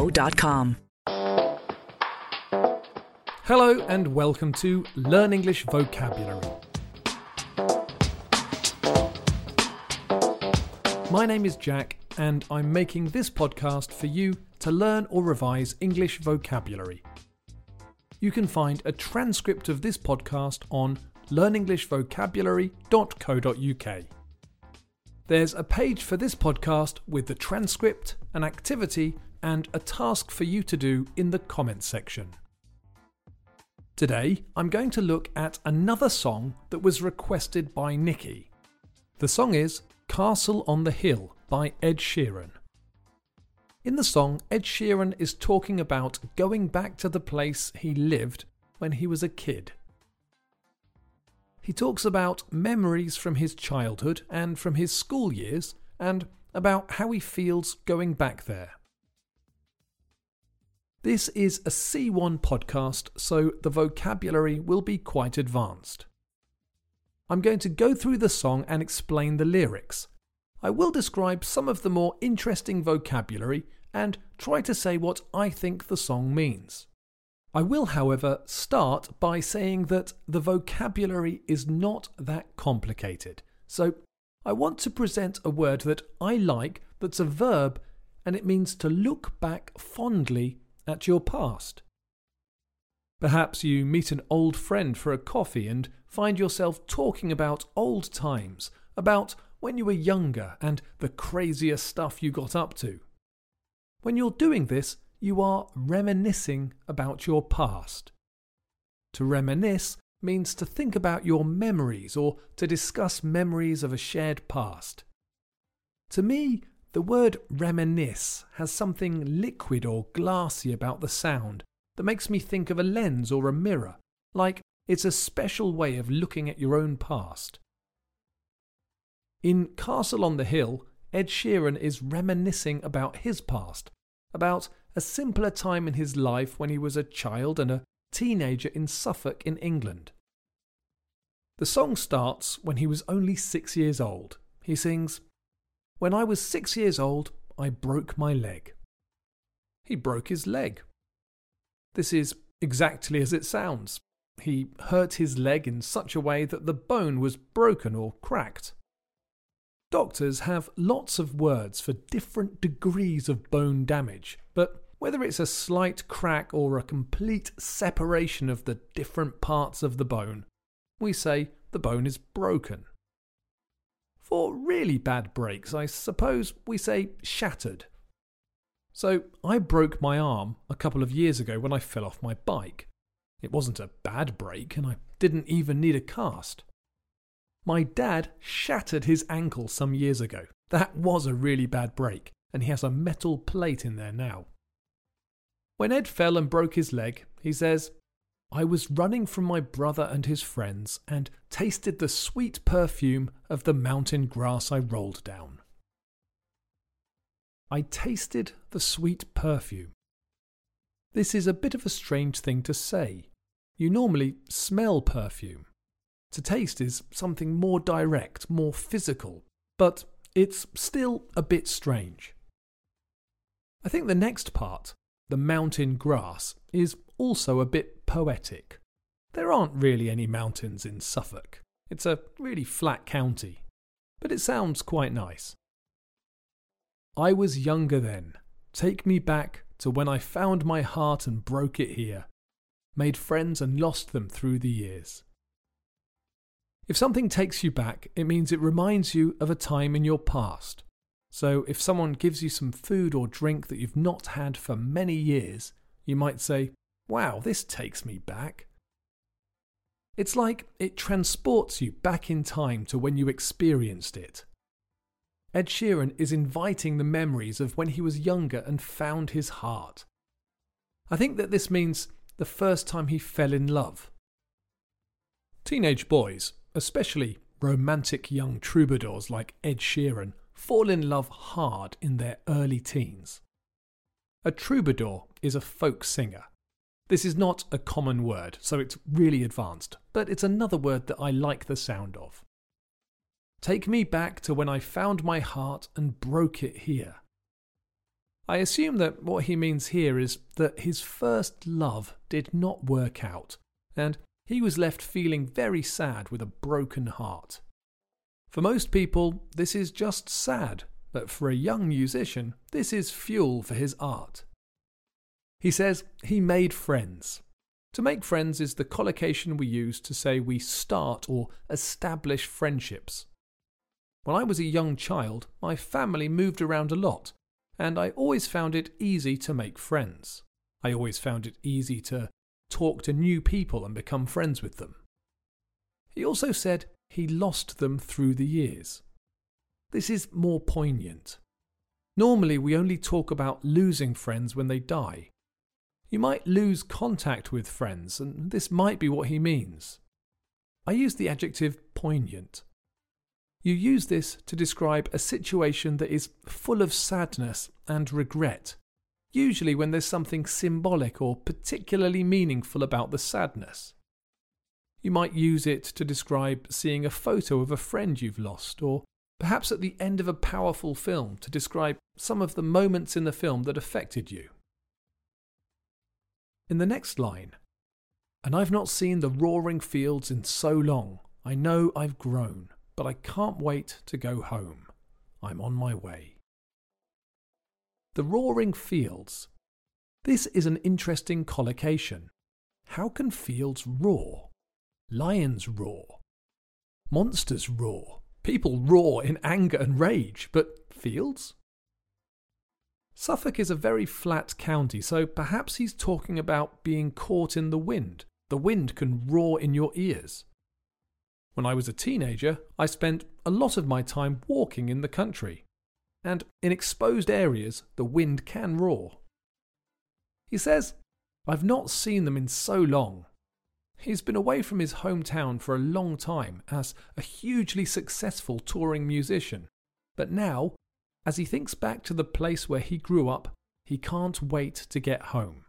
Cancerscreeninfo.com. Hello and welcome to Learn English Vocabulary. My name is Jack and I'm making this podcast for you to learn or revise English vocabulary. You can find a transcript of this podcast on learnenglishvocabulary.co.uk. There's a page for this podcast with the transcript, an activity, and a task for you to do in the comments section. Today, I'm going to look at another song that was requested by Nikki. The song is Castle on the Hill by Ed Sheeran. In the song, Ed Sheeran is talking about going back to the place he lived when he was a kid. He talks about memories from his childhood and from his school years, and about how he feels going back there. This is a C1 podcast, so the vocabulary will be quite advanced. I'm going to go through the song and explain the lyrics. I will describe some of the more interesting vocabulary and try to say what I think the song means. I will, however, start by saying that the vocabulary is not that complicated. So I want to present a word that I like that's a verb and it means to look back fondly at your past. Perhaps you meet an old friend for a coffee and find yourself talking about old times, about when you were younger and the crazier stuff you got up to. When you're doing this, you are reminiscing about your past. To reminisce means to think about your memories or to discuss memories of a shared past. To me, the word reminisce has something liquid or glassy about the sound that makes me think of a lens or a mirror, like it's a special way of looking at your own past. In Castle on the Hill, Ed Sheeran is reminiscing about his past, about a simpler time in his life when he was a child and a teenager in Suffolk in England. The song starts when he was only six years old. He sings, when I was six years old, I broke my leg. He broke his leg. This is exactly as it sounds. He hurt his leg in such a way that the bone was broken or cracked. Doctors have lots of words for different degrees of bone damage, but whether it's a slight crack or a complete separation of the different parts of the bone, we say the bone is broken. For really bad breaks, I suppose we say shattered. So I broke my arm a couple of years ago when I fell off my bike. It wasn't a bad break, and I didn't even need a cast. My dad shattered his ankle some years ago. That was a really bad break, and he has a metal plate in there now. When Ed fell and broke his leg, he says, I was running from my brother and his friends and tasted the sweet perfume of the mountain grass I rolled down. I tasted the sweet perfume. This is a bit of a strange thing to say. You normally smell perfume. To taste is something more direct, more physical, but it's still a bit strange. I think the next part, the mountain grass, is also a bit poetic. There aren't really any mountains in Suffolk. It's a really flat county, but it sounds quite nice. I was younger then. Take me back to when I found my heart and broke it here, made friends and lost them through the years. If something takes you back, it means it reminds you of a time in your past. So if someone gives you some food or drink that you've not had for many years, you might say, Wow, this takes me back. It's like it transports you back in time to when you experienced it. Ed Sheeran is inviting the memories of when he was younger and found his heart. I think that this means the first time he fell in love. Teenage boys, especially romantic young troubadours like Ed Sheeran, fall in love hard in their early teens. A troubadour is a folk singer. This is not a common word, so it's really advanced, but it's another word that I like the sound of. Take me back to when I found my heart and broke it here. I assume that what he means here is that his first love did not work out, and he was left feeling very sad with a broken heart. For most people, this is just sad, but for a young musician, this is fuel for his art. He says he made friends. To make friends is the collocation we use to say we start or establish friendships. When I was a young child, my family moved around a lot, and I always found it easy to make friends. I always found it easy to talk to new people and become friends with them. He also said he lost them through the years. This is more poignant. Normally, we only talk about losing friends when they die. You might lose contact with friends, and this might be what he means. I use the adjective poignant. You use this to describe a situation that is full of sadness and regret, usually when there's something symbolic or particularly meaningful about the sadness. You might use it to describe seeing a photo of a friend you've lost, or perhaps at the end of a powerful film to describe some of the moments in the film that affected you. In the next line, and I've not seen the roaring fields in so long, I know I've grown but I can't wait to go home. I'm on my way. The Roaring Fields. This is an interesting collocation. How can fields roar? Lions roar. Monsters roar. People roar in anger and rage, but fields? Suffolk is a very flat county, so perhaps he's talking about being caught in the wind. The wind can roar in your ears. When I was a teenager, I spent a lot of my time walking in the country, and in exposed areas, the wind can roar. He says, I've not seen them in so long. He's been away from his hometown for a long time as a hugely successful touring musician, but now, as he thinks back to the place where he grew up, he can't wait to get home.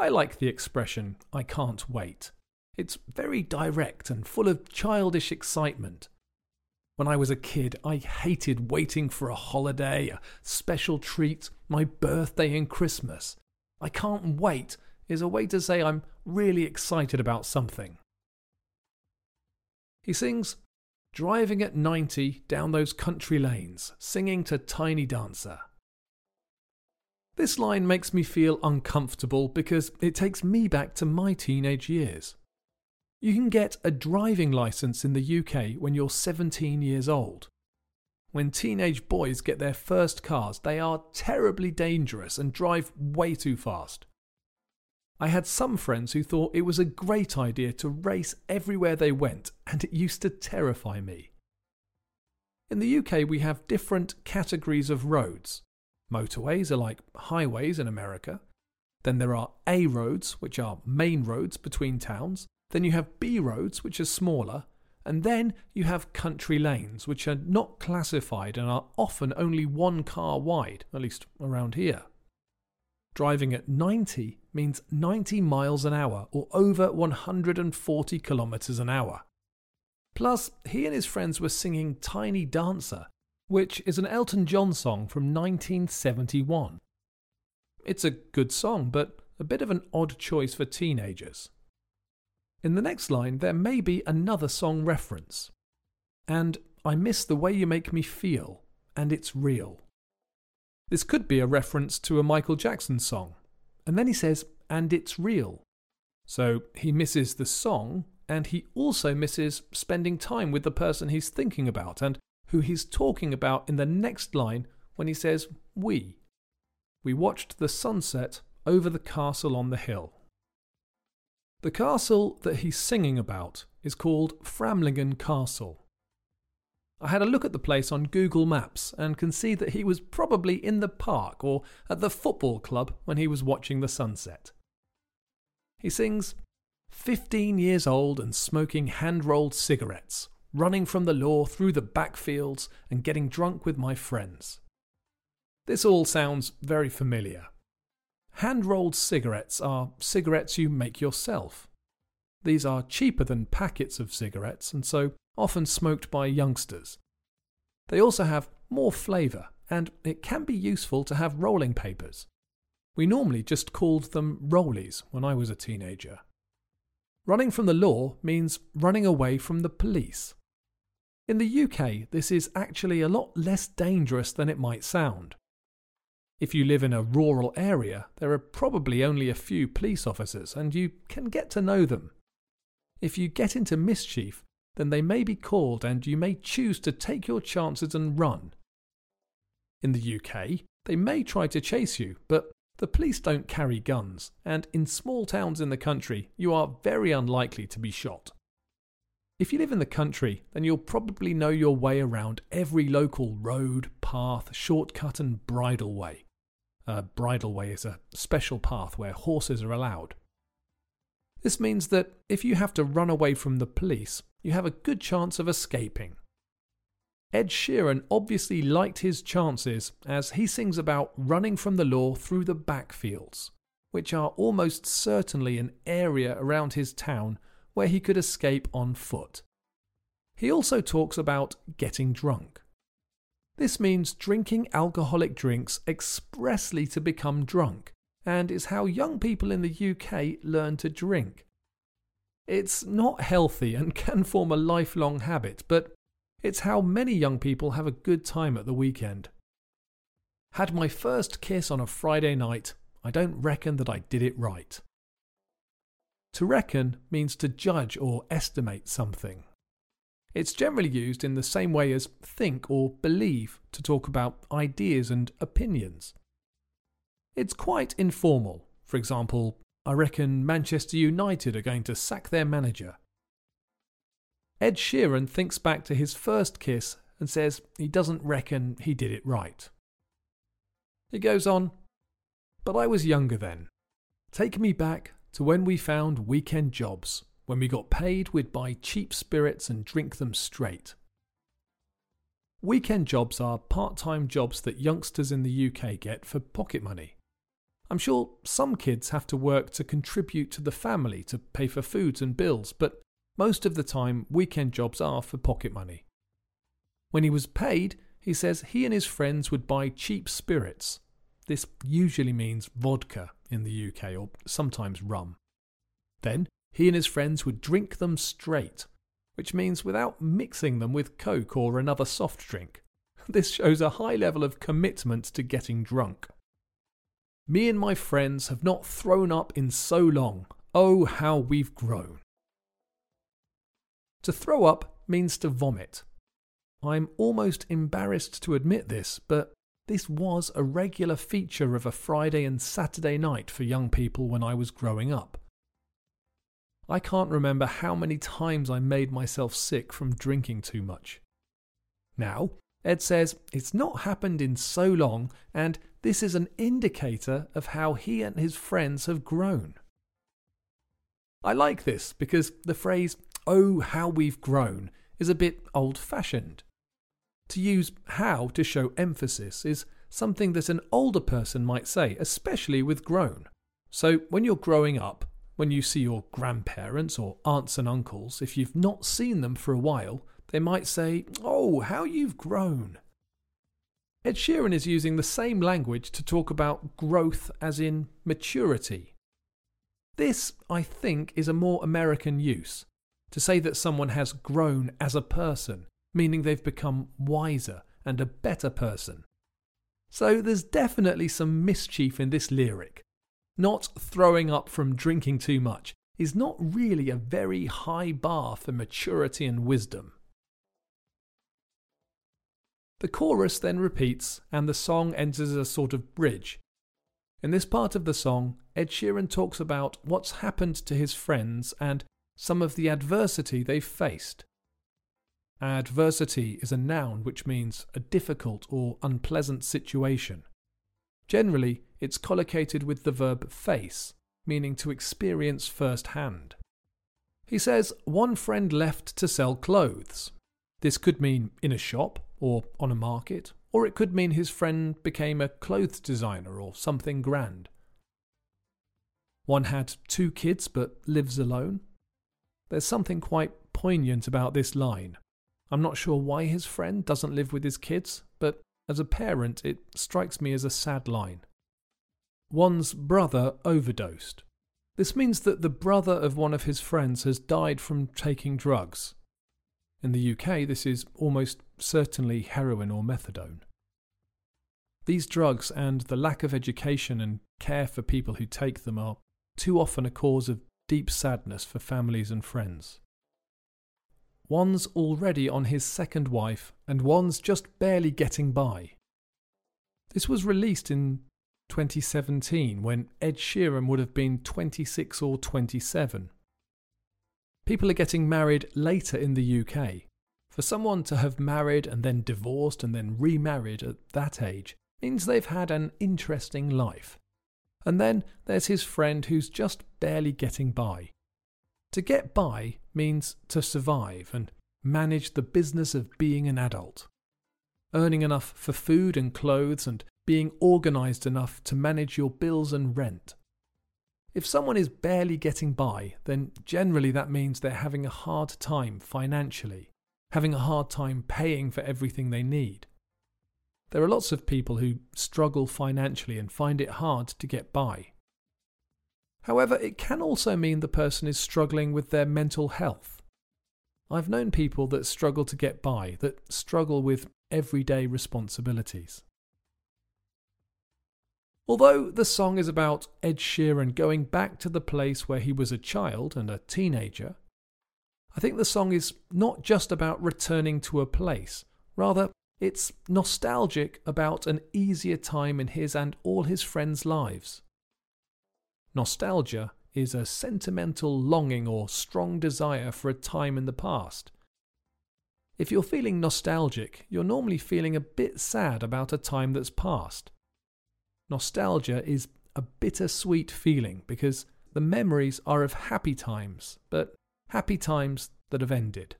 I like the expression, I can't wait. It's very direct and full of childish excitement. When I was a kid, I hated waiting for a holiday, a special treat, my birthday, and Christmas. I can't wait is a way to say I'm really excited about something. He sings, driving at 90 down those country lanes, singing to Tiny Dancer. This line makes me feel uncomfortable because it takes me back to my teenage years. You can get a driving license in the UK when you're 17 years old. When teenage boys get their first cars, they are terribly dangerous and drive way too fast. I had some friends who thought it was a great idea to race everywhere they went, and it used to terrify me. In the UK, we have different categories of roads. Motorways are like highways in America. Then there are A roads, which are main roads between towns. Then you have B roads, which are smaller, and then you have country lanes, which are not classified and are often only one car wide, at least around here. Driving at 90 means 90 miles an hour or over 140 kilometers an hour. Plus, he and his friends were singing Tiny Dancer, which is an Elton John song from 1971. It's a good song, but a bit of an odd choice for teenagers. In the next line, there may be another song reference. And I miss the way you make me feel, and it's real. This could be a reference to a Michael Jackson song. And then he says, and it's real. So he misses the song, and he also misses spending time with the person he's thinking about and who he's talking about in the next line when he says, we. We watched the sunset over the castle on the hill. The castle that he's singing about is called Framlingham Castle. I had a look at the place on Google Maps and can see that he was probably in the park or at the football club when he was watching the sunset. He sings, 15 years old and smoking hand rolled cigarettes, running from the law through the backfields and getting drunk with my friends. This all sounds very familiar. Hand rolled cigarettes are cigarettes you make yourself. These are cheaper than packets of cigarettes and so often smoked by youngsters. They also have more flavour, and it can be useful to have rolling papers. We normally just called them rollies when I was a teenager. Running from the law means running away from the police. In the UK, this is actually a lot less dangerous than it might sound. If you live in a rural area, there are probably only a few police officers and you can get to know them. If you get into mischief, then they may be called and you may choose to take your chances and run. In the UK, they may try to chase you, but the police don't carry guns, and in small towns in the country, you are very unlikely to be shot. If you live in the country, then you'll probably know your way around every local road, path, shortcut, and bridleway. A bridleway is a special path where horses are allowed. This means that if you have to run away from the police, you have a good chance of escaping. Ed Sheeran obviously liked his chances as he sings about running from the law through the backfields, which are almost certainly an area around his town where he could escape on foot. He also talks about getting drunk. This means drinking alcoholic drinks expressly to become drunk, and is how young people in the UK learn to drink. It's not healthy and can form a lifelong habit, but it's how many young people have a good time at the weekend. Had my first kiss on a Friday night, I don't reckon that I did it right. To reckon means to judge or estimate something. It's generally used in the same way as think or believe to talk about ideas and opinions. It's quite informal. For example, I reckon Manchester United are going to sack their manager. Ed Sheeran thinks back to his first kiss and says he doesn't reckon he did it right. He goes on, But I was younger then. Take me back to when we found weekend jobs. When we got paid, we'd buy cheap spirits and drink them straight. Weekend jobs are part time jobs that youngsters in the UK get for pocket money. I'm sure some kids have to work to contribute to the family to pay for foods and bills, but most of the time, weekend jobs are for pocket money. When he was paid, he says he and his friends would buy cheap spirits. This usually means vodka in the UK or sometimes rum. Then he and his friends would drink them straight, which means without mixing them with Coke or another soft drink. This shows a high level of commitment to getting drunk. Me and my friends have not thrown up in so long. Oh, how we've grown. To throw up means to vomit. I'm almost embarrassed to admit this, but this was a regular feature of a Friday and Saturday night for young people when I was growing up. I can't remember how many times I made myself sick from drinking too much. Now, Ed says it's not happened in so long, and this is an indicator of how he and his friends have grown. I like this because the phrase, oh, how we've grown, is a bit old fashioned. To use how to show emphasis is something that an older person might say, especially with grown. So when you're growing up, when you see your grandparents or aunts and uncles, if you've not seen them for a while, they might say, Oh, how you've grown. Ed Sheeran is using the same language to talk about growth as in maturity. This, I think, is a more American use to say that someone has grown as a person, meaning they've become wiser and a better person. So there's definitely some mischief in this lyric. Not throwing up from drinking too much is not really a very high bar for maturity and wisdom. The chorus then repeats, and the song enters a sort of bridge. In this part of the song, Ed Sheeran talks about what's happened to his friends and some of the adversity they've faced. Adversity is a noun which means a difficult or unpleasant situation. Generally, it's collocated with the verb face, meaning to experience firsthand. He says one friend left to sell clothes. This could mean in a shop or on a market, or it could mean his friend became a clothes designer or something grand. One had two kids but lives alone. There's something quite poignant about this line. I'm not sure why his friend doesn't live with his kids, but as a parent, it strikes me as a sad line. One's brother overdosed. This means that the brother of one of his friends has died from taking drugs. In the UK, this is almost certainly heroin or methadone. These drugs and the lack of education and care for people who take them are too often a cause of deep sadness for families and friends. One's already on his second wife, and one's just barely getting by. This was released in 2017 when Ed Sheeran would have been 26 or 27. People are getting married later in the UK. For someone to have married and then divorced and then remarried at that age means they've had an interesting life. And then there's his friend who's just barely getting by. To get by means to survive and manage the business of being an adult. Earning enough for food and clothes and being organised enough to manage your bills and rent. If someone is barely getting by, then generally that means they're having a hard time financially, having a hard time paying for everything they need. There are lots of people who struggle financially and find it hard to get by. However, it can also mean the person is struggling with their mental health. I've known people that struggle to get by, that struggle with everyday responsibilities. Although the song is about Ed Sheeran going back to the place where he was a child and a teenager, I think the song is not just about returning to a place. Rather, it's nostalgic about an easier time in his and all his friends' lives. Nostalgia is a sentimental longing or strong desire for a time in the past. If you're feeling nostalgic, you're normally feeling a bit sad about a time that's passed. Nostalgia is a bittersweet feeling because the memories are of happy times, but happy times that have ended.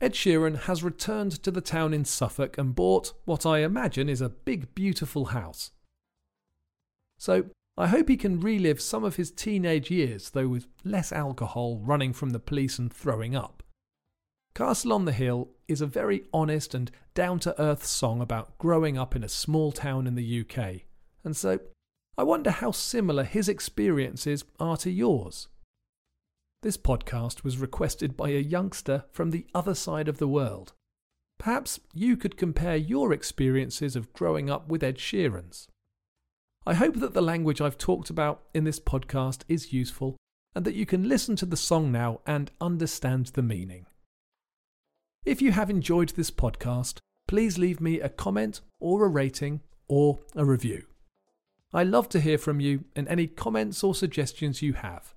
Ed Sheeran has returned to the town in Suffolk and bought what I imagine is a big, beautiful house. So I hope he can relive some of his teenage years, though with less alcohol, running from the police, and throwing up. Castle on the Hill is a very honest and down to earth song about growing up in a small town in the UK, and so I wonder how similar his experiences are to yours. This podcast was requested by a youngster from the other side of the world. Perhaps you could compare your experiences of growing up with Ed Sheeran's. I hope that the language I've talked about in this podcast is useful and that you can listen to the song now and understand the meaning. If you have enjoyed this podcast, please leave me a comment or a rating or a review. I love to hear from you and any comments or suggestions you have.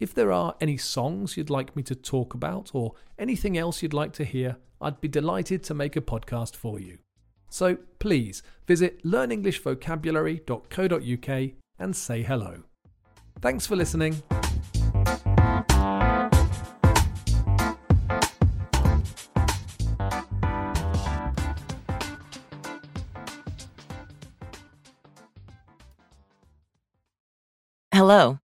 If there are any songs you'd like me to talk about or anything else you'd like to hear, I'd be delighted to make a podcast for you. So please visit learnenglishvocabulary.co.uk and say hello. Thanks for listening.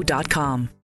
Cancerscreeninfo.com.